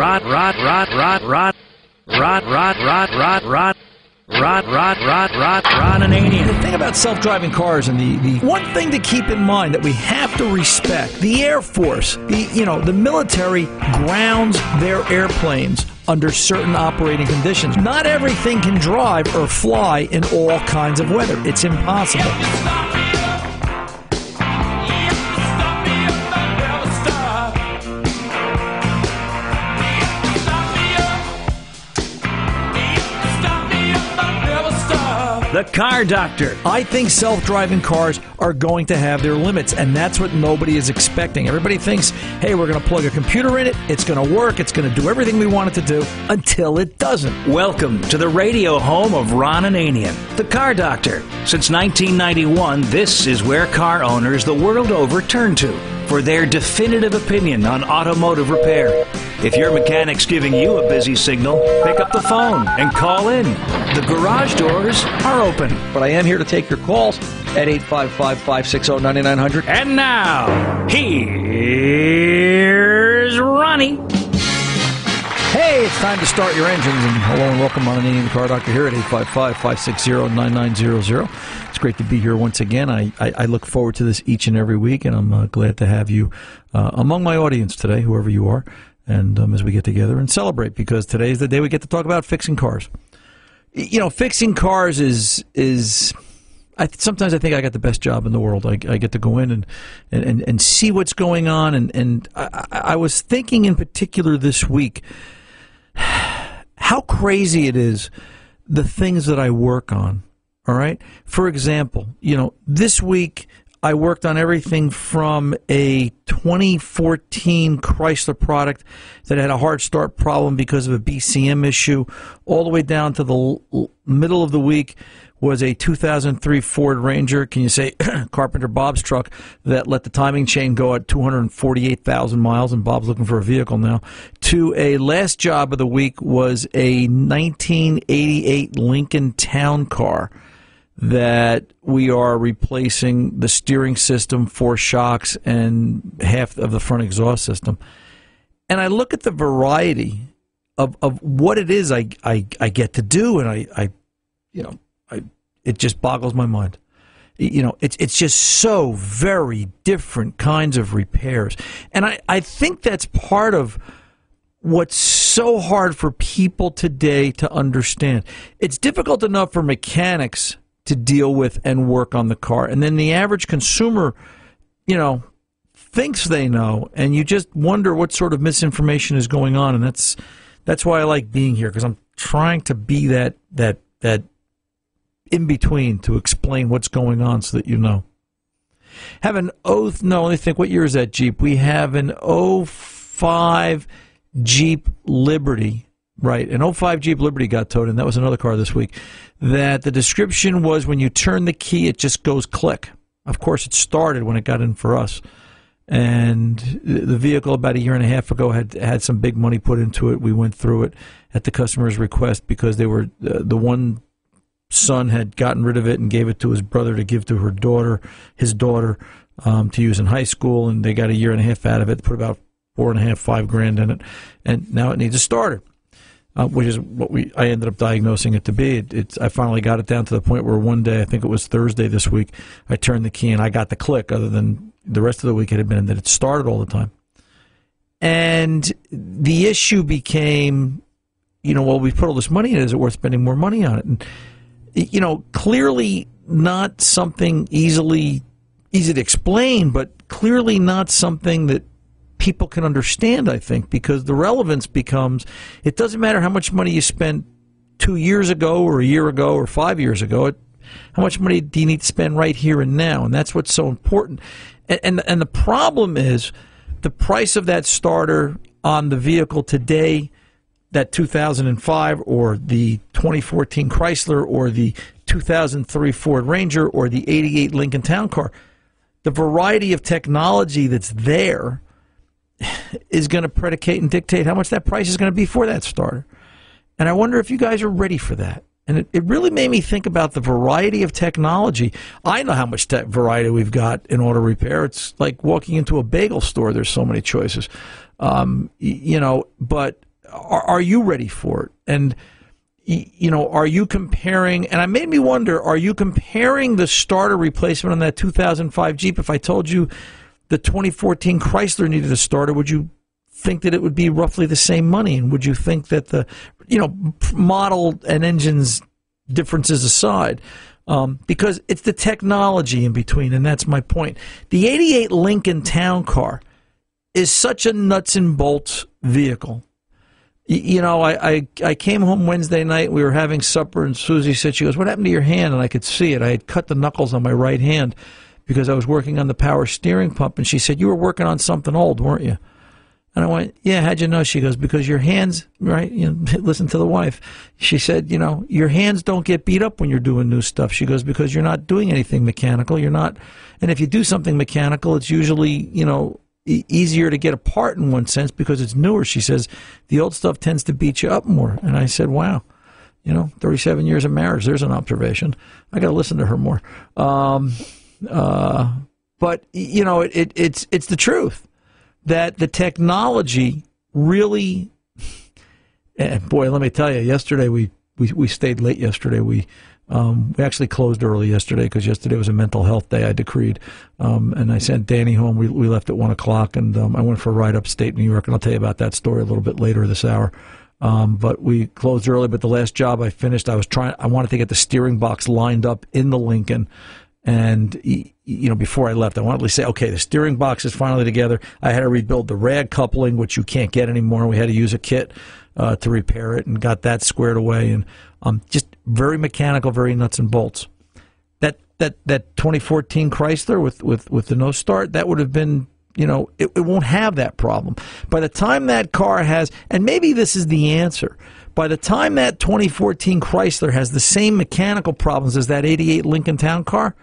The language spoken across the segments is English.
rot, rot, rot, rot, rot, rot, rot, rot, rot, rot. Rod, Rod, Rod, Rod, Ronananian. The thing about self-driving cars and the, the one thing to keep in mind that we have to respect, the Air Force, the you know, the military grounds their airplanes under certain operating conditions. Not everything can drive or fly in all kinds of weather. It's impossible. The Car Doctor. I think self driving cars are going to have their limits, and that's what nobody is expecting. Everybody thinks, hey, we're going to plug a computer in it, it's going to work, it's going to do everything we want it to do, until it doesn't. Welcome to the radio home of Ron Ananian, the Car Doctor. Since 1991, this is where car owners the world over turn to for their definitive opinion on automotive repair. If your mechanic's giving you a busy signal, pick up the phone and call in. The garage doors are open. But I am here to take your calls at 855 560 9900. And now, here's Ronnie. Hey, it's time to start your engines. And hello and welcome on the Indian Car Doctor here at 855 560 9900. It's great to be here once again. I, I, I, look forward to this each and every week, and I'm uh, glad to have you uh, among my audience today, whoever you are, and um, as we get together and celebrate, because today is the day we get to talk about fixing cars. You know, fixing cars is is. I, sometimes I think I got the best job in the world. I, I get to go in and, and, and, see what's going on. And, and I, I was thinking in particular this week how crazy it is the things that I work on. All right. For example, you know, this week I worked on everything from a 2014 Chrysler product that had a hard start problem because of a BCM issue, all the way down to the middle of the week was a 2003 Ford Ranger. Can you say Carpenter Bob's truck that let the timing chain go at 248,000 miles, and Bob's looking for a vehicle now. To a last job of the week was a 1988 Lincoln Town Car that we are replacing the steering system, four shocks, and half of the front exhaust system. And I look at the variety of, of what it is I, I, I get to do, and I, I, you know, it just boggles my mind. You know, it's it's just so very different kinds of repairs, and I, I think that's part of what's so hard for people today to understand. It's difficult enough for mechanics to deal with and work on the car. And then the average consumer, you know, thinks they know, and you just wonder what sort of misinformation is going on. And that's that's why I like being here because I'm trying to be that that that in between to explain what's going on so that you know. Have an oath. No, let me think. What year is that Jeep? We have an 05 Jeep Liberty Right. An 05 Jeep Liberty got towed, and that was another car this week. That the description was when you turn the key, it just goes click. Of course, it started when it got in for us. And the vehicle about a year and a half ago had had some big money put into it. We went through it at the customer's request because they were uh, the one son had gotten rid of it and gave it to his brother to give to her daughter, his daughter, um, to use in high school, and they got a year and a half out of it. Put about four and a half, five grand in it, and now it needs a starter uh, which is what we I ended up diagnosing it to be. It, I finally got it down to the point where one day I think it was Thursday this week I turned the key and I got the click. Other than the rest of the week it had been that it started all the time, and the issue became, you know, well we put all this money in. Is it worth spending more money on it? And you know, clearly not something easily easy to explain, but clearly not something that people can understand, I think, because the relevance becomes it doesn't matter how much money you spent two years ago or a year ago or five years ago. It, how much money do you need to spend right here and now? And that's what's so important. And, and, and the problem is the price of that starter on the vehicle today, that 2005 or the 2014 Chrysler or the 2003 Ford Ranger or the 88 Lincoln Town Car, the variety of technology that's there is going to predicate and dictate how much that price is going to be for that starter. And I wonder if you guys are ready for that. And it, it really made me think about the variety of technology. I know how much variety we've got in auto repair. It's like walking into a bagel store. There's so many choices. Um, you know, but are, are you ready for it? And you know, are you comparing? And I made me wonder: Are you comparing the starter replacement on that 2005 Jeep? If I told you the 2014 Chrysler needed a starter, would you think that it would be roughly the same money? And would you think that the, you know, model and engines differences aside, um, because it's the technology in between, and that's my point. The 88 Lincoln Town Car is such a nuts and bolts vehicle. You know, I, I, I came home Wednesday night. We were having supper, and Susie said, "She goes, what happened to your hand?" And I could see it. I had cut the knuckles on my right hand because I was working on the power steering pump. And she said, "You were working on something old, weren't you?" And I went, yeah, how'd you know? She goes, because your hands, right? You know, listen to the wife. She said, you know, your hands don't get beat up when you're doing new stuff. She goes, because you're not doing anything mechanical. You're not, and if you do something mechanical, it's usually, you know, e- easier to get apart in one sense because it's newer. She says, the old stuff tends to beat you up more. And I said, wow, you know, 37 years of marriage. There's an observation. I got to listen to her more. Um, uh, but you know, it, it, it's, it's the truth that the technology really. Eh, boy, let me tell you, yesterday we, we, we stayed late yesterday. We um, we actually closed early yesterday because yesterday was a mental health day. I decreed, um, and I sent Danny home. We, we left at one o'clock, and um, I went for a ride upstate New York. And I'll tell you about that story a little bit later this hour. Um, but we closed early. But the last job I finished, I was trying. I wanted to get the steering box lined up in the Lincoln, and you know, before I left, I wanted to say, okay, the steering box is finally together. I had to rebuild the rag coupling, which you can't get anymore. We had to use a kit uh, to repair it, and got that squared away. And um, just very mechanical, very nuts and bolts. That that that 2014 Chrysler with with with the no start, that would have been you know, it, it won't have that problem. By the time that car has, and maybe this is the answer, by the time that 2014 Chrysler has the same mechanical problems as that 88 Lincoln Town car,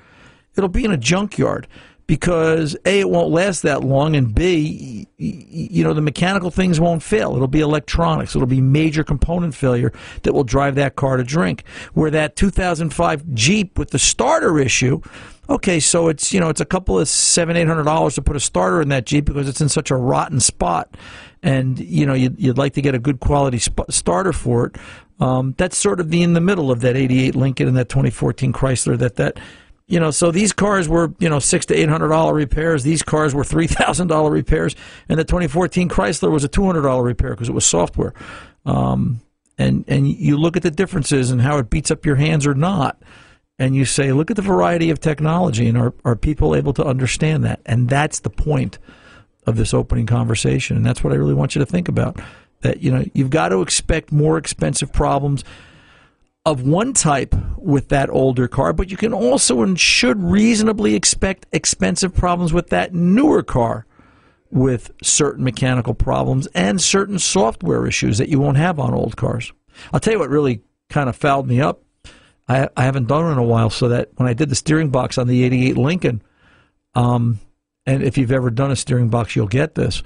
it'll be in a junkyard because a it won't last that long and b you know the mechanical things won't fail. It'll be electronics. It'll be major component failure that will drive that car to drink. Where that 2005 jeep with the starter issue okay so it's you know it's a couple of seven eight hundred dollars to put a starter in that jeep because it's in such a rotten spot. And you know you'd, you'd like to get a good quality sp- starter for it. Um, that's sort of the in the middle of that 88 lincoln and that 2014 chrysler that that you know, so these cars were, you know, six to eight hundred dollar repairs. These cars were three thousand dollar repairs, and the 2014 Chrysler was a two hundred dollar repair because it was software. Um, and and you look at the differences and how it beats up your hands or not, and you say, look at the variety of technology, and are are people able to understand that? And that's the point of this opening conversation, and that's what I really want you to think about. That you know, you've got to expect more expensive problems of one type with that older car, but you can also and should reasonably expect expensive problems with that newer car with certain mechanical problems and certain software issues that you won't have on old cars. I'll tell you what really kind of fouled me up. I, I haven't done it in a while, so that when I did the steering box on the 88 Lincoln, um, and if you've ever done a steering box, you'll get this.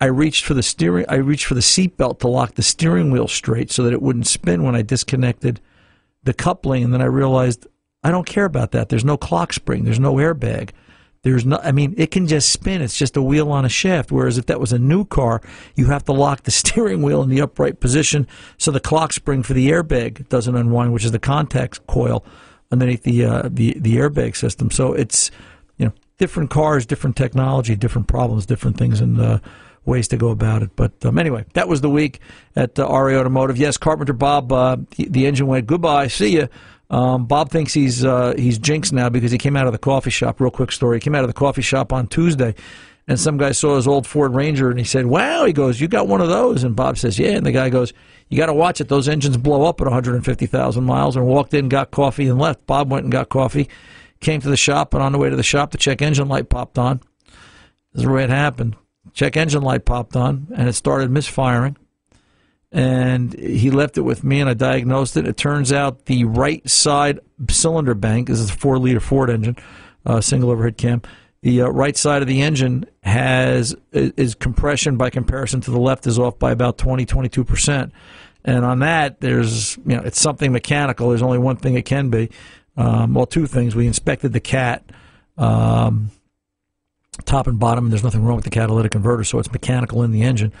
I reached for the steering. I reached for the seat belt to lock the steering wheel straight so that it wouldn't spin when I disconnected the coupling, and then I realized I don't care about that. There's no clock spring. There's no airbag. There's no. I mean, it can just spin. It's just a wheel on a shaft. Whereas if that was a new car, you have to lock the steering wheel in the upright position so the clock spring for the airbag doesn't unwind, which is the contact coil underneath the uh, the the airbag system. So it's you know different cars, different technology, different problems, different things, and uh, ways to go about it. But um, anyway, that was the week at uh, RA Automotive. Yes, Carpenter Bob, uh, the, the, engine went goodbye. See you. Um, Bob thinks he's uh, he's jinxed now because he came out of the coffee shop. Real quick story: he came out of the coffee shop on Tuesday, and some guy saw his old Ford Ranger, and he said, "Wow!" He goes, "You got one of those?" And Bob says, "Yeah." And the guy goes, "You got to watch it; those engines blow up at 150,000 miles." And walked in, got coffee, and left. Bob went and got coffee, came to the shop, and on the way to the shop, the check engine light popped on. This is the way it happened check engine light popped on and it started misfiring. And he left it with me and I diagnosed it. It turns out the right side cylinder bank, this is a four liter Ford engine, uh, single overhead cam. The uh, right side of the engine has is compression by comparison to the left is off by about 20, 22 percent. And on that, there's you know it's something mechanical. There's only one thing it can be. Um, well, two things. We inspected the cat. Um, top and bottom, and there's nothing wrong with the catalytic converter, so it's mechanical in the engine.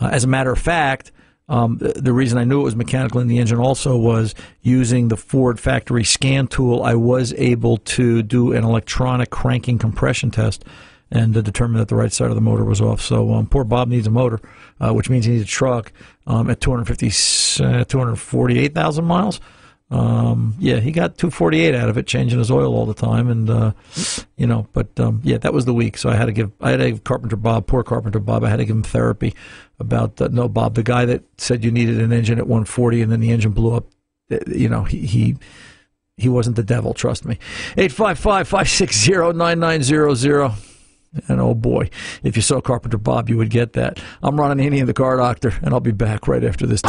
Uh, as a matter of fact, Um, the, the, reason I knew it was mechanical in the engine also was using the Ford factory scan tool. I was able to do an electronic cranking compression test and to determine that the right side of the motor was off. So um, poor Bob needs a motor, uh, which means he needs a truck um, at 250, uh, 248,000 miles. Um, yeah, he got 248 out of it, changing his oil all the time, and uh, you know. But um, yeah, that was the week, so I had to give I had to give Carpenter Bob, poor Carpenter Bob, I had to give him therapy about uh, no Bob, the guy that said you needed an engine at 140, and then the engine blew up. Uh, you know, he he he wasn't the devil. Trust me. 855-560-9900. And oh boy, if you saw Carpenter Bob, you would get that. I'm Ron Ananian, the car doctor, and I'll be back right after this.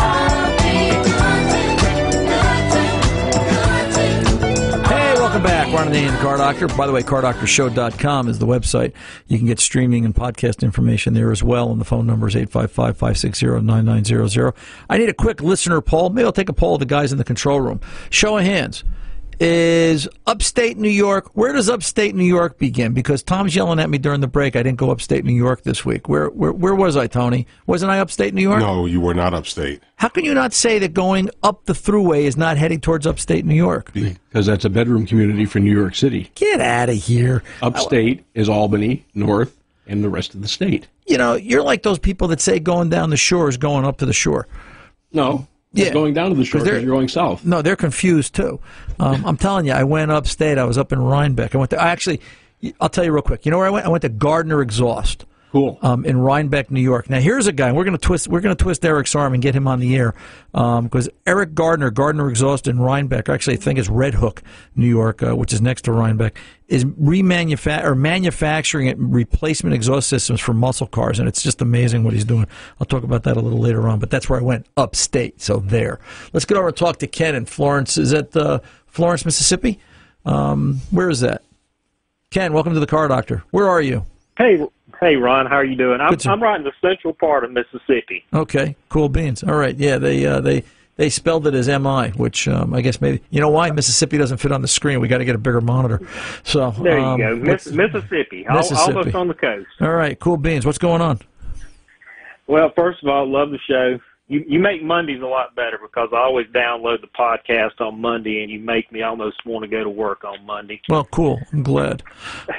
Welcome back. Ron Ananian, the Car Doctor. By the way, cardoctorshow.com is the website. You can get streaming and podcast information there as well. And the phone number is 855 560 9900. I need a quick listener poll. Maybe I'll take a poll of the guys in the control room. Show of hands is upstate New York. Where does upstate New York begin? Because Tom's yelling at me during the break. I didn't go upstate New York this week. Where where, where was I, Tony? Wasn't I upstate New York? No, you were not upstate. How can you not say that going up the thruway is not heading towards upstate New York? Because that's a bedroom community for New York City. Get out of here. Upstate is Albany, North, and the rest of the state. You know, you're like those people that say going down the shore is going up to the shore. No, yeah. going down to the shore because you're going south. No, they're confused too. Um, I'm telling you, I went upstate. I was up in Rhinebeck. I went to. I actually, I'll tell you real quick. You know where I went? I went to Gardner Exhaust. Cool. Um, in Rhinebeck, New York. Now here's a guy. We're gonna twist. We're gonna twist Eric's arm and get him on the air because um, Eric Gardner, Gardner Exhaust in Rhinebeck. Actually, I think it's Red Hook, New York, uh, which is next to Rhinebeck, is remanufacturing or manufacturing replacement exhaust systems for muscle cars, and it's just amazing what he's doing. I'll talk about that a little later on. But that's where I went upstate. So there. Let's get over and talk to Ken in Florence. Is that uh, Florence, Mississippi? Um, where is that? Ken, welcome to the Car Doctor. Where are you? Hey, Hey, Ron, how are you doing? I'm, I'm right in the central part of Mississippi. Okay, cool beans. All right, yeah, they uh, they they spelled it as MI, which um, I guess maybe you know why Mississippi doesn't fit on the screen. We got to get a bigger monitor. So there you um, go, Miss, Mississippi, Mississippi, almost on the coast. All right, cool beans. What's going on? Well, first of all, love the show. You you make Mondays a lot better because I always download the podcast on Monday, and you make me almost want to go to work on Monday. Well, cool. I'm glad.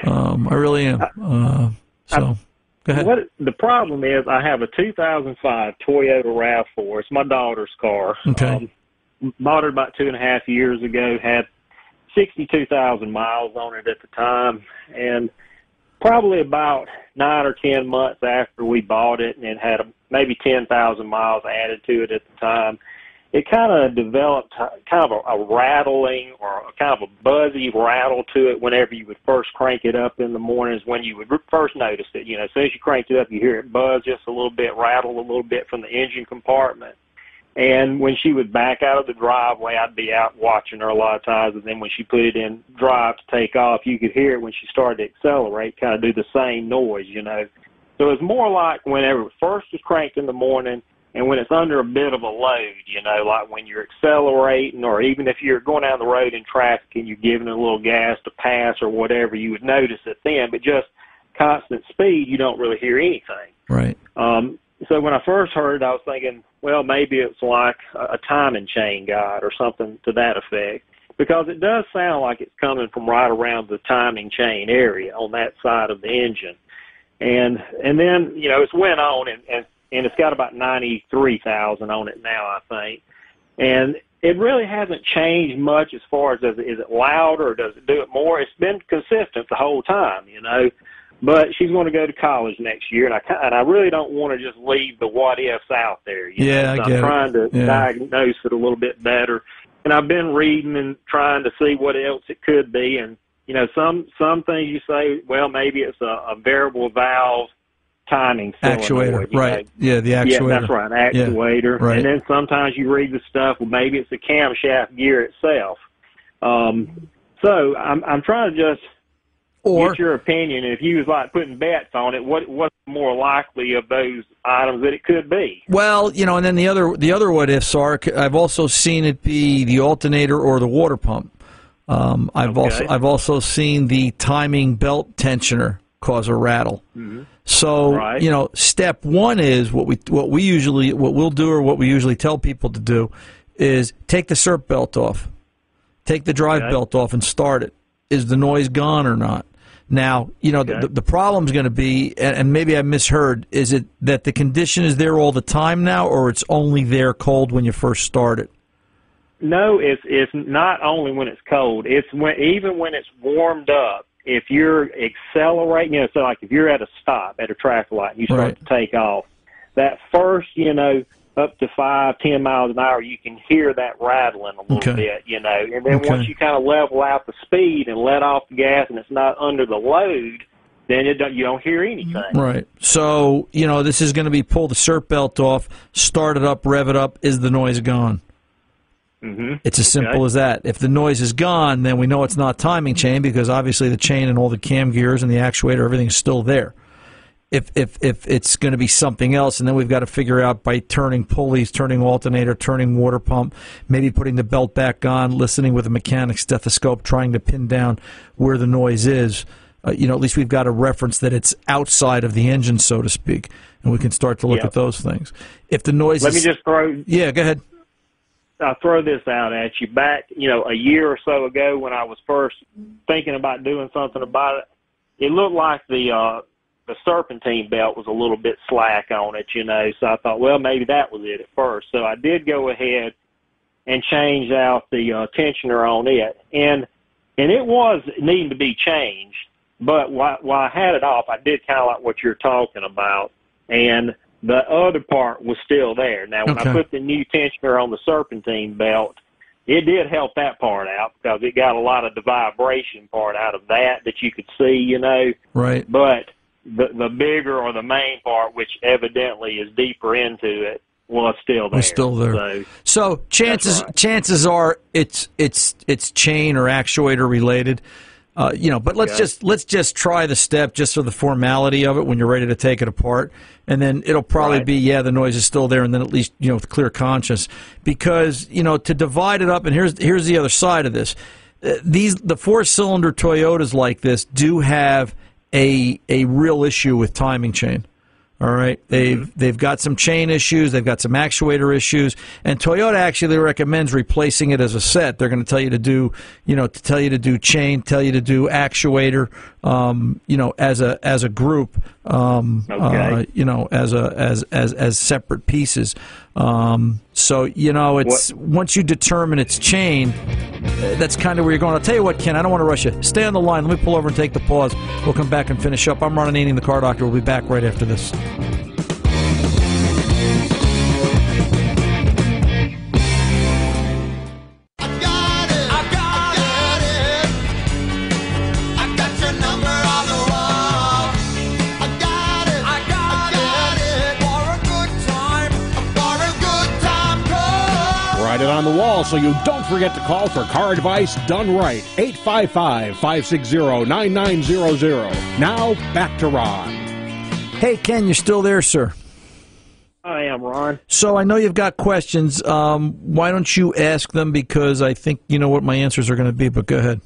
Um, I really am. Uh, so, go ahead. What the problem is, I have a 2005 Toyota Rav4. It's my daughter's car. Okay. Um, bought it about two and a half years ago. Had 62,000 miles on it at the time, and probably about nine or ten months after we bought it, and it had maybe 10,000 miles added to it at the time it kind of developed kind of a, a rattling or a kind of a buzzy rattle to it whenever you would first crank it up in the mornings when you would first notice it. You know, as soon as you cranked it up, you hear it buzz just a little bit, rattle a little bit from the engine compartment. And when she would back out of the driveway, I'd be out watching her a lot of times. And then when she put it in drive to take off, you could hear it when she started to accelerate, kind of do the same noise, you know. So it was more like whenever it first was cranked in the morning – and when it's under a bit of a load, you know, like when you're accelerating or even if you're going down the road in traffic and you're giving it a little gas to pass or whatever, you would notice it then. But just constant speed, you don't really hear anything. Right. Um, so when I first heard it, I was thinking, well, maybe it's like a timing chain guide or something to that effect. Because it does sound like it's coming from right around the timing chain area on that side of the engine. And and then, you know, it's went on and, and and it's got about 93,000 on it now, I think. And it really hasn't changed much as far as is it louder or does it do it more? It's been consistent the whole time, you know. But she's going to go to college next year, and I and I really don't want to just leave the what ifs out there. You yeah, know? so I am trying it. to yeah. diagnose it a little bit better, and I've been reading and trying to see what else it could be. And you know, some some things you say, well, maybe it's a, a variable valve timing actuator, right? Know. Yeah, the actuator. Yeah, that's right, actuator. Yeah, right. And then sometimes you read the stuff. Well, maybe it's the camshaft gear itself. Um, so I'm I'm trying to just or, get your opinion. If you was like putting bets on it, what what's more likely of those items that it could be? Well, you know, and then the other the other what ifs are. I've also seen it be the alternator or the water pump. Um, I've okay. also I've also seen the timing belt tensioner cause a rattle. Mm-hmm. So Right. you know, step one is what we what we usually what we'll do or what we usually tell people to do is take the SERP belt off, take the drive Okay. belt off, and start it. Is the noise gone or not? Now you know Okay. the, the problem's going to be, and, and maybe I misheard. Is it that the condition is there all the time now, or it's only there cold when you first start it? No, it's it's not only when it's cold. It's when even when it's warmed up. If you're accelerating, you know, so like if you're at a stop at a traffic light and you start Right. to take off, that first, you know, up to five, ten miles an hour, you can hear that rattling a little Okay. bit, you know. And then Okay. once you kind of level out the speed and let off the gas, and it's not under the load, then it don't, you don't hear anything. Right. So you know this is going to be pull the SERP belt off, start it up, rev it up. Is the noise gone? Hmm It's as simple Okay. as that. If the noise is gone, then we know it's not timing chain because obviously the chain and all the cam gears and the actuator, everything's still there. If if if it's going to be something else, and then we've got to figure out by turning pulleys, turning alternator, turning water pump, maybe putting the belt back on, listening with a mechanic stethoscope, trying to pin down where the noise is. Uh, you know, at least we've got a reference that it's outside of the engine, so to speak, and we can start to look Yep. at those things. If the noise Let me just throw yeah, go ahead. I'll throw this out at you. Back, you know, a year or so ago when I was first thinking about doing something about it, it looked like the uh the serpentine belt was a little bit slack on it, you know. So I thought, well, maybe that was it at first. So I did go ahead and change out the uh, tensioner on it, and and it was needing to be changed. But while, while I had it off, I did kind of like what you're talking about, and the other part was still there. Now, when Okay. I put the new tensioner on the serpentine belt, it did help that part out because it got a lot of the vibration part out of that that you could see, you know. Right. But the the bigger or the main part, which evidently is deeper into it, was still there. Was still there. So, So chances right. chances are it's it's it's chain or actuator related. Uh, you know, but let's just let's just try the step just for the formality of it when you're ready to take it apart, and then it'll probably Right. be yeah the noise is still there, and then at least you know with clear conscience because you know to divide it up and here's here's the other side of this. Uh, These the four cylinder Toyotas like this do have a a real issue with timing chain. All right, they've they've got some chain issues, they've got some actuator issues, and Toyota actually recommends replacing it as a set. They're going to tell you to do, you know, to tell you to do chain, tell you to do actuator, um, you know, as a as a group, um, uh, Okay. you know, as a as as as separate pieces. Um, so you know, it's once you determine it's chain, uh, that's kind of where you're going. I'll tell you what, Ken, I don't want to rush you. Stay on the line. Let me pull over and take the pause. We'll come back and finish up. I'm Ron Ananian, the car doctor. We'll be back right after this. On the wall so you don't forget to call for car advice done right. 855 560 9900. Now, back to Ron. Hey, Ken, you're still there, sir. I am Ron. So I know you've got questions. Um, why don't you ask them? Because I think you know what my answers are going to be. But go ahead.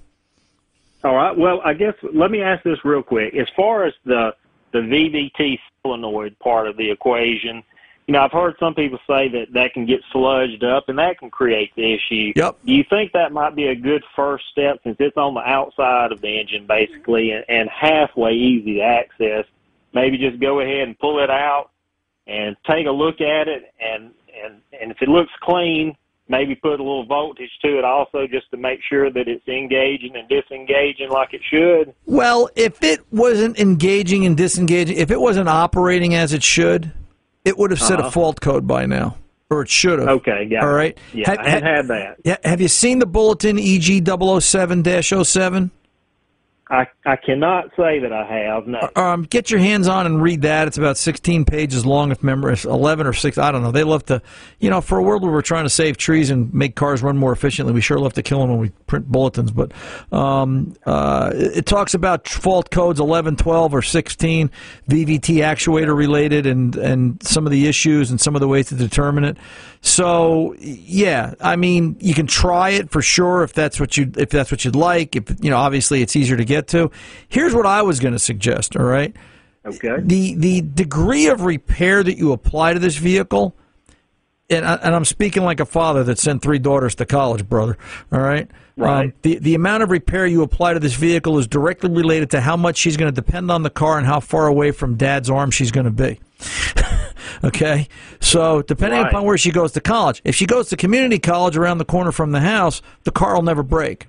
All right. Well, I guess let me ask this real quick. As far as the the VVT solenoid part of the equation, you know, I've heard some people say that that can get sludged up and that can create the issue. Yep. Do you think that might be a good first step since it's on the outside of the engine basically and, and halfway easy to access? Maybe just go ahead and pull it out and take a look at it and and and if it looks clean, maybe put a little voltage to it also just to make sure that it's engaging and disengaging like it should. Well, if it wasn't engaging and disengaging, if it wasn't operating as it should, it would have set a Uh-huh. fault code by now, or it should have. Okay, got All right. Yeah, Have- I had had that. Yeah, have you seen the bulletin EG 007-07? I I cannot say that I have. No. Um, get your hands on and read that. It's about 16 pages long, if memory, it's 11 or 6. I don't know. They love to, you know, for a world where we're trying to save trees and make cars run more efficiently, we sure love to kill them when we print bulletins. But um, uh, it, it talks about fault codes 11, 12, or 16, VVT actuator related, and and some of the issues and some of the ways to determine it. So yeah, I mean, you can try it for sure if that's what you if that's what you'd like. If you know, obviously, it's easier to get to. Here's what I was going to suggest. All right, Okay. the the degree of repair that you apply to this vehicle, and, I, and I'm speaking like a father that sent three daughters to college, brother. All right. Right. Um, the the amount of repair you apply to this vehicle is directly related to how much she's going to depend on the car and how far away from dad's arm she's going to be. okay, so depending Right. upon where she goes to college, if she goes to community college around the corner from the house, the car will never break.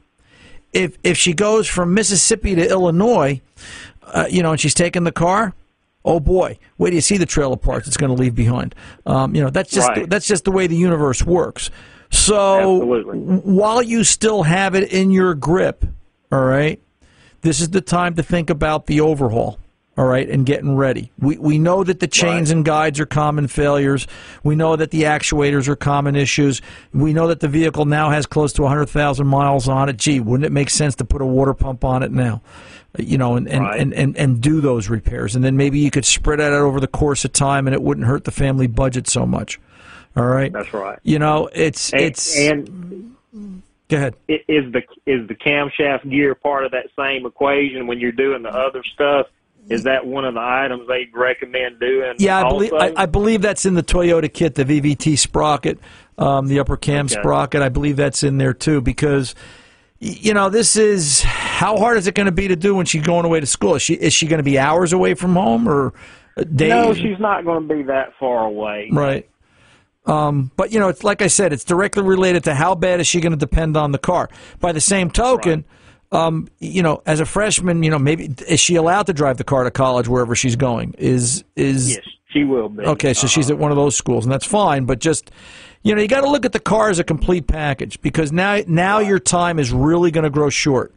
If if she goes from Mississippi to Illinois, uh, you know, and she's taking the car, oh boy, wait do you see the trailer parts it's going to leave behind. Um, you know, that's just Right. that's just the way the universe works. So Absolutely. while you still have it in your grip, all right, this is the time to think about the overhaul. All right, and getting ready. We we know that the chains Right. and guides are common failures. We know that the actuators are common issues. We know that the vehicle now has close to 100,000 miles on it. Gee, wouldn't it make sense to put a water pump on it now? You know, and, and, Right. and, and, and do those repairs. And then maybe you could spread it out over the course of time and it wouldn't hurt the family budget so much. All right? That's right. You know, it's, And, it's, and go ahead. is the is the camshaft gear part of that same equation when you're doing the other stuff? Is that one of the items they recommend doing? Yeah, I believe I, I believe that's in the Toyota kit, the VVT sprocket, um, the upper cam Okay. sprocket. I believe that's in there too because you know this is how hard is it going to be to do when she's going away to school? Is she is she going to be hours away from home or days? no, she's not going to be that far away. Right. Um, but you know, it's like I said, it's directly related to how bad is she going to depend on the car. By the same token, um, you know, as a freshman, you know, maybe is she allowed to drive the car to college wherever she's going? Is is Yes, she will be. Okay, so she's at one of those schools, and that's fine. But just you know, you got to look at the car as a complete package because now now your time is really going to grow short.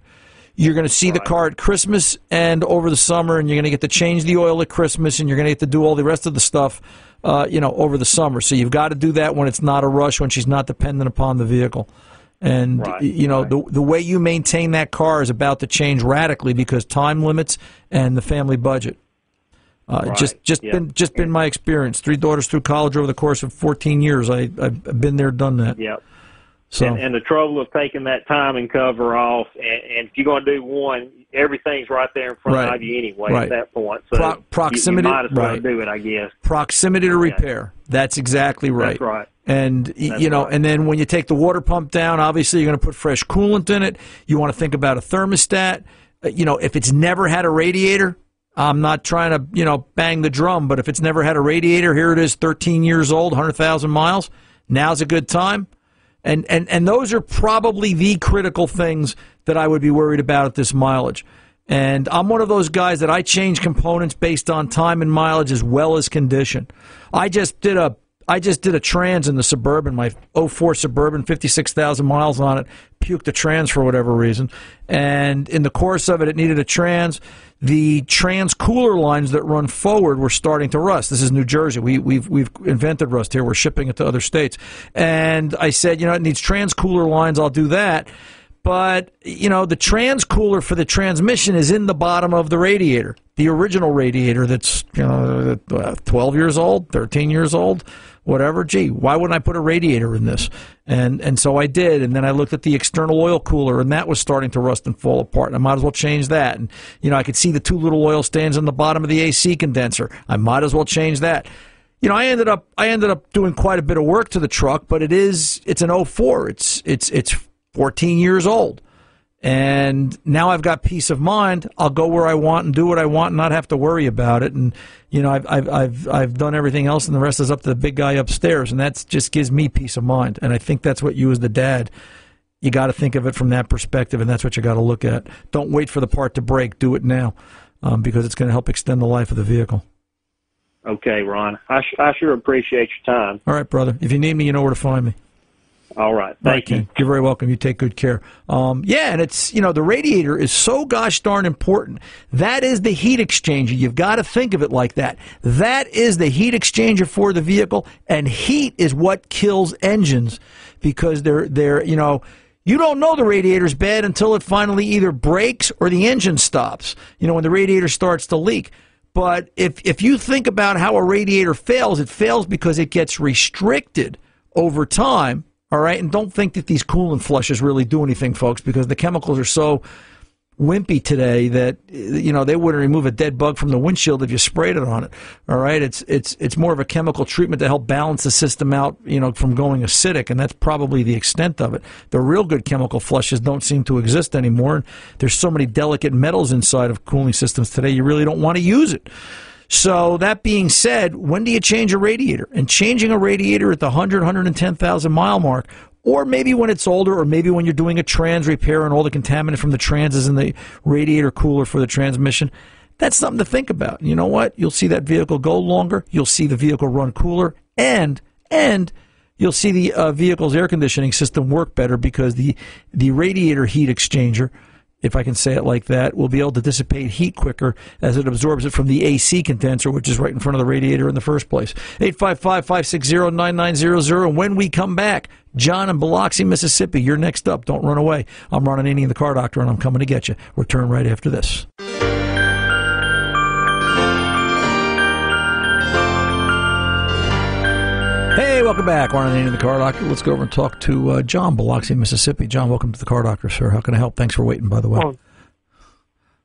You're going to see the car at Christmas and over the summer, and you're going to get to change the oil at Christmas, and you're going to get to do all the rest of the stuff, uh, you know, over the summer. So you've got to do that when it's not a rush, when she's not dependent upon the vehicle. And Right, you know right. the the way you maintain that car is about to change radically because time limits and the family budget. Uh, Right, Just just yeah. been just been my experience. Three daughters through college over the course of 14 years. I I've been there, done that. Yep. So And, and the trouble of taking that timing cover off, and, and if you're going to do one, everything's right there in front of you anyway at that point. So Pro- proximity- you, might as well do it, I guess. proximity to repair. That's exactly right. That's right. And That's you know, right. and then when you take the water pump down, obviously you're going to put fresh coolant in it. You want to think about a thermostat. Uh, You know, if it's never had a radiator, I'm not trying to you know bang the drum, but if it's never had a radiator, here it is, 13 years old, 100,000 miles. Now's a good time. And, and and those are probably the critical things that I would be worried about at this mileage. And I'm one of those guys that I change components based on time and mileage as well as condition. I just did a I just did a trans in the suburban, my 04 suburban, 56,000 miles on it, puked a trans for whatever reason. And in the course of it, it needed a trans. The trans cooler lines that run forward were starting to rust. This is New Jersey. We, we've, we've invented rust here. We're shipping it to other states. And I said, you know, it needs trans cooler lines. I'll do that. But, you know, the trans cooler for the transmission is in the bottom of the radiator. The original radiator that's, you know, uh, 12 years old, 13 years old, whatever. Gee, why wouldn't I put a radiator in this? And and so I did. And then I looked at the external oil cooler, and that was starting to rust and fall apart. And I might as well change that. And, you know, I could see the two little oil stains on the bottom of the AC condenser. I might as well change that you know, I ended up I ended up doing quite a bit of work to the truck, but it is it's an 04. It's it's it's 14 years old. And now I've got peace of mind. I'll go where I want and do what I want and not have to worry about it. And you know, I've I've I've I've done everything else and the rest is up to the big guy upstairs and that just gives me peace of mind. And I think that's what you as the dad you got to think of it from that perspective, and that's what you got to look at. Don't wait for the part to break. Do it now, um, because it's going to help extend the life of the vehicle. Okay, Ron. I, sh- I sure appreciate your time. All right, brother. If you need me, you know where to find me. All right. Thank you. You're very welcome. You take good care. Um, yeah, and it's you know the radiator is so gosh darn important. That is the heat exchanger. You've got to think of it like that. That is the heat exchanger for the vehicle, and heat is what kills engines because they're they're you know. You don't know the radiator's bad until it finally either breaks or the engine stops. You know, when the radiator starts to leak. But if if you think about how a radiator fails, it fails because it gets restricted over time. All right, and don't think that these coolant flushes really do anything, folks, because the chemicals are so wimpy today that you know they wouldn't remove a dead bug from the windshield if you sprayed it on it. All right, it's it's it's more of a chemical treatment to help balance the system out, you know, from going acidic, and that's probably the extent of it. The real good chemical flushes don't seem to exist anymore. And there's so many delicate metals inside of cooling systems today, you really don't want to use it. So that being said, when do you change a radiator? And changing a radiator at the 100, 110,000 mile mark, or maybe when it's older, or maybe when you're doing a trans repair and all the contaminant from the trans is in the radiator cooler for the transmission, that's something to think about. You know what? You'll see that vehicle go longer. You'll see the vehicle run cooler, and and you'll see the uh, vehicle's air conditioning system work better because the the radiator heat exchanger if I can say it like that, will be able to dissipate heat quicker as it absorbs it from the AC condenser, which is right in front of the radiator in the first place. 855 560 9900. And when we come back, John in Biloxi, Mississippi, you're next up. Don't run away. I'm Ron Ananian, the car doctor, and I'm coming to get you. Return right after this. Hey, welcome back. Ron Ananian, the car doctor. Let's go over and talk to uh, John, Biloxi, Mississippi. John, welcome to the car doctor, sir. How can I help? Thanks for waiting, by the way. Oh,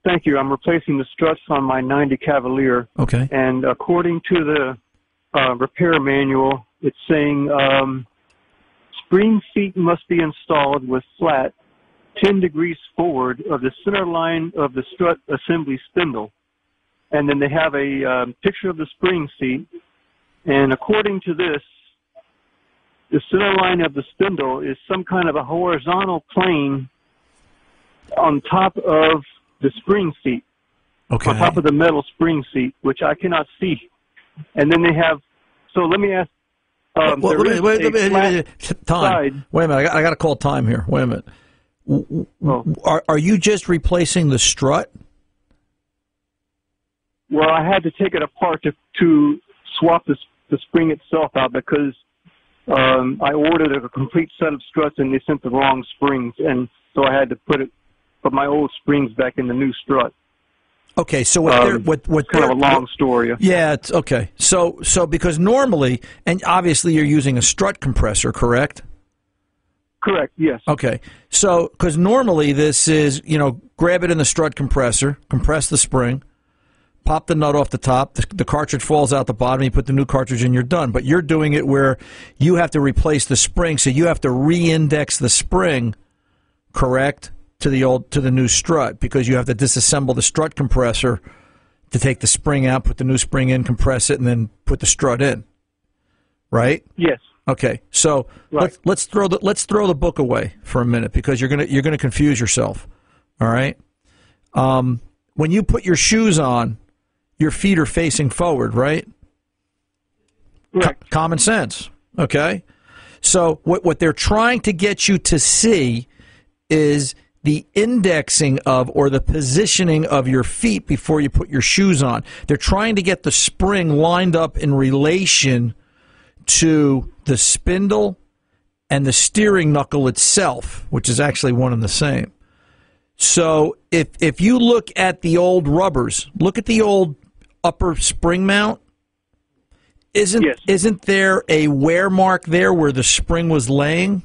thank you. I'm replacing the struts on my 90 Cavalier, Okay. and according to the uh, repair manual, it's saying um, spring seat must be installed with flat 10 degrees forward of the center line of the strut assembly spindle. And then they have a um, picture of the spring seat. And according to this, the center line of the spindle is some kind of a horizontal plane on top of the spring seat, Okay. on top of the metal spring seat, which I cannot see. And then they have. So let me ask. Um, Well, there wait, wait, a wait, wait, flat wait, wait, time. side. Wait a minute. I got, I got to call time here. Wait a minute. Oh. Are, are you just replacing the strut? Well, I had to take it apart to to swap the the spring itself out because um, I ordered a complete set of struts and they sent the wrong springs, and so I had to put it put my old springs back in the new strut. Okay, so what Um, they're, what what Kind of a long story. Yeah, it's okay. So so because normally, and obviously you're using a strut compressor, correct? Correct. Yes. Okay. So, because normally this is, you know, grab it in the strut compressor, compress the spring, pop the nut off the top, the, the cartridge falls out the bottom, you put the new cartridge in, you're done. But you're doing it where you have to replace the spring, so you have to re-index the spring, correct, to the old to the new strut because you have to disassemble the strut compressor to take the spring out, put the new spring in, compress it, and then put the strut in. Right? Yes. Okay, so Right. let's let's throw the let's throw the book away for a minute because you're gonna you're gonna confuse yourself. All right. Um, when you put your shoes on, your feet are facing forward, right? Correct. Common sense. Okay. So what what they're trying to get you to see is the indexing of or the positioning of your feet before you put your shoes on. They're trying to get the spring lined up in relation to the spindle and the steering knuckle itself, which is actually one and the same. So if if you look at the old rubbers, look at the old upper spring mount. Isn't Yes. isn't there a wear mark there where the spring was laying?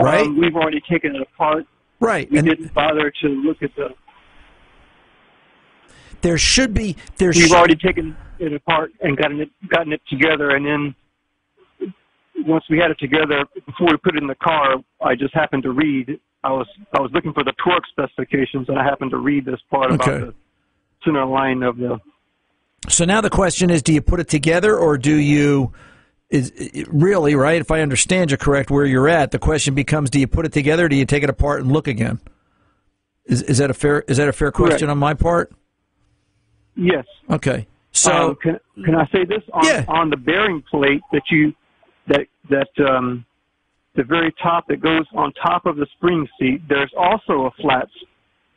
Right, Um, we've already taken it apart. right, We and didn't bother to look at the. there should be there. We've sh- already taken it apart and gotten it gotten it together, and then once we had it together, before we put it in the car, I just happened to read. I was I was looking for the torque specifications, and I happened to read this part Okay. about the center line of the. So now the question is: Do you put it together, or do you? Is really right? If I understand you correct, where you're at, the question becomes: Do you put it together? Or do you take it apart and look again? Is is that a fair is that a fair question Correct. on my part? Yes. Okay, so um, can can I say this on Yeah. on the bearing plate that you that that um, the very top that goes on top of the spring seat? There's also a flat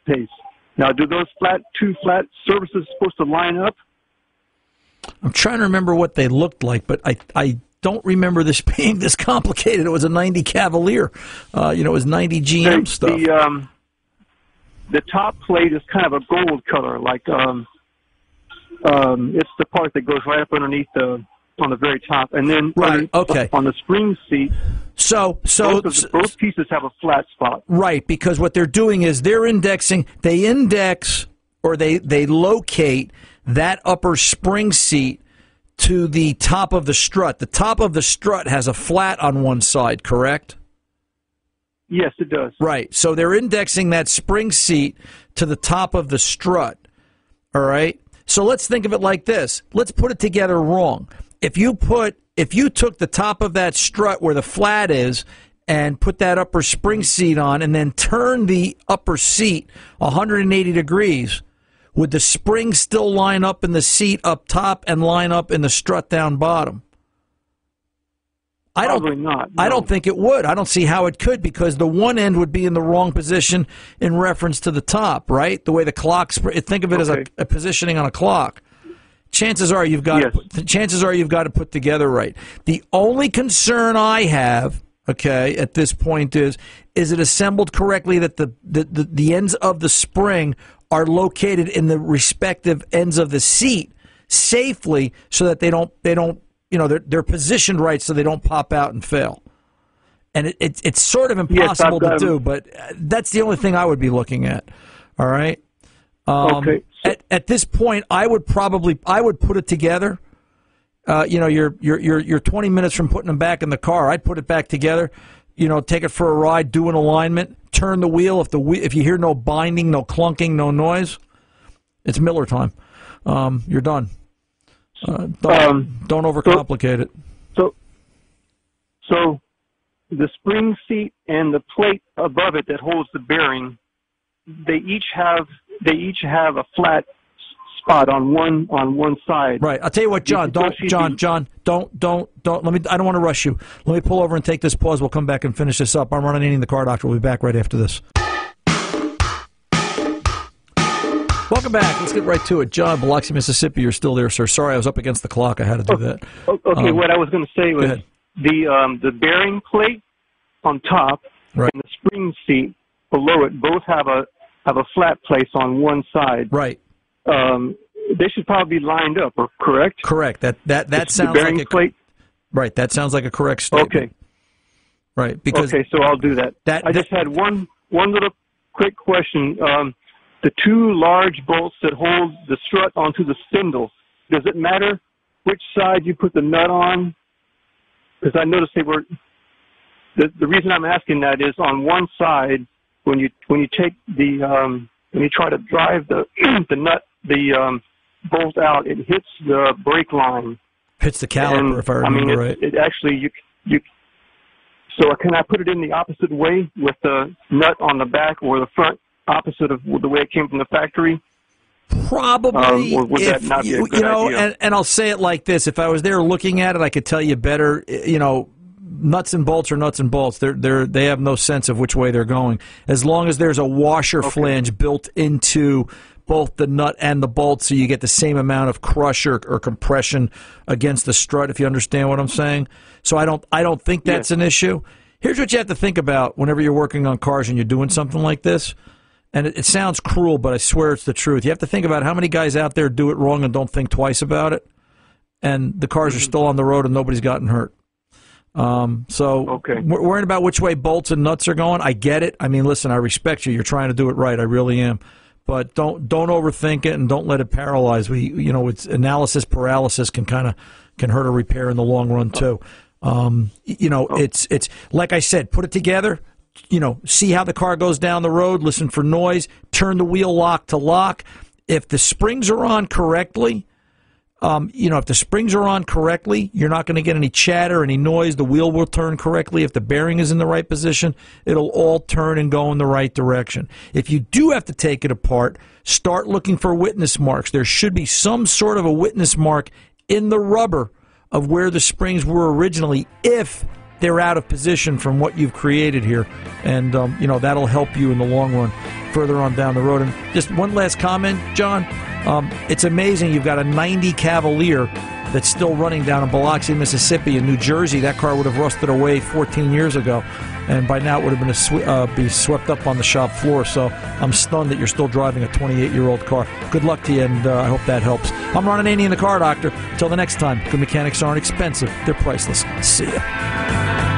space. Now, do those flat two flat surfaces supposed to line up? I'm trying to remember what they looked like, but I I don't remember this being this complicated. It was a 90 Cavalier, uh, you know, it was 90 GM the, stuff. The um, the top plate is kind of a gold color, like um, um, it's the part that goes right up underneath the on the very top, and then Right, on, okay. on the spring seat, So, so, both, the, both pieces have a flat spot. Right, because what they're doing is they're indexing, they index or they, they locate that upper spring seat to the top of the strut. The top of the strut has a flat on one side, correct? Yes, it does. Right. So they're indexing that spring seat to the top of the strut. All right. So let's think of it like this. Let's put it together wrong. If you put if you took the top of that strut where the flat is and put that upper spring seat on and then turn the upper seat 180 degrees, would the spring still line up in the seat up top and line up in the strut down bottom? I don't Probably not. I don't think it would. I don't see how it could because the one end would be in the wrong position in reference to the top, right? The way the clock. Think of it as a, a positioning on a clock. Chances are you've got. Yes. chances are you've got it put together right. The only concern I have, okay, at this point is is it assembled correctly that the the, the, the ends of the spring are located in the respective ends of the seat safely so that they don't they don't you know they're they're positioned right so they don't pop out and fail and it, it, it's sort of impossible got to do, but uh, that's the only thing I would be looking at. All right. Um, Okay, so- At, at this point, I would probably I would put it together. Uh, you know, you're you're you're you're 20 minutes from putting them back in the car. I'd put it back together. You know, take it for a ride, do an alignment, turn the wheel. If the whe- if you hear no binding, no clunking, no noise, it's Miller time. Um, you're done. Uh, don't, Um, don't overcomplicate it. So, so the spring seat and the plate above it that holds the bearing, they each have they each have a flat spot on one on one side. Right. I'll tell you what, John. Don't, John, John. Don't, don't, don't. Let me. I don't want to rush you. Let me pull over and take this pause. We'll come back and finish this up. I'm Ron Ananian the car doctor. We'll be back right after this. Welcome back. Let's get right to it. John, Biloxi, Mississippi. You're still there, sir. Sorry, I was up against the clock. I had to do that. Okay, Um, what I was going to say was the um, the bearing plate on top Right. and the spring seat below it both have a have a flat place on one side. Right. Um, they should probably be lined up, or correct? Correct. That that that the sounds like a plate. right. That sounds like a correct statement. Okay. Right. Because okay, so I'll do that. that- I just had one one little quick question. Um, the two large bolts that hold the strut onto the spindle. Does it matter which side you put the nut on? Because I noticed they were. The the reason I'm asking that is on one side when you when you take the um, when you try to drive the the nut the um, bolt out, it hits the brake line. hits the caliper, And, if I remember mean, it, right. it actually you you. So can I put it in the opposite way with the nut on the back or the front, opposite of the way it came from the factory? Probably, Um, or would that if not be a you, good you know, idea? and, and I'll say it like this: if I was there looking at it, I could tell you better. You know, nuts and bolts are nuts and bolts. They're they're they have no sense of which way they're going. As long as there's a washer flange built into both the nut and the bolt, so you get the same amount of crush or, or compression against the strut. If you understand what I'm saying, so I don't I don't think that's an issue. Here's what you have to think about whenever you're working on cars and you're doing something like this and it, it sounds cruel, but I swear it's the truth. You have to think about how many guys out there do it wrong and don't think twice about it, and the cars are mm-hmm. still on the road and nobody's gotten hurt. Um, so Okay. wor- worrying about which way bolts and nuts are going, I get it. I mean, listen, I respect you. You're trying to do it right. I really am. But don't don't overthink it and don't let it paralyze. We you know it's analysis paralysis can kind of can hurt a repair in the long run too. Um, you know it's it's like I said, put it together you know, see how the car goes down the road, listen for noise, turn the wheel lock to lock. If the springs are on correctly, um, you know, if the springs are on correctly, you're not going to get any chatter, any noise. The wheel will turn correctly. If the bearing is in the right position, it'll all turn and go in the right direction. If you do have to take it apart, start looking for witness marks. There should be some sort of a witness mark in the rubber of where the springs were originally if they're out of position from what you've created here. And, um, you know, that'll help you in the long run further on down the road. And just one last comment, John. Um, it's amazing you've got a 90 Cavalier that's still running down in Biloxi, Mississippi, in New Jersey. That car would have rusted away 14 years ago, and by now it would have been sw- uh, be swept up on the shop floor. So I'm stunned that you're still driving a 28 year old car. Good luck to you, and uh, I hope that helps. I'm Ron Ananian, the car doctor. Until the next time, good mechanics aren't expensive; they're priceless. See ya.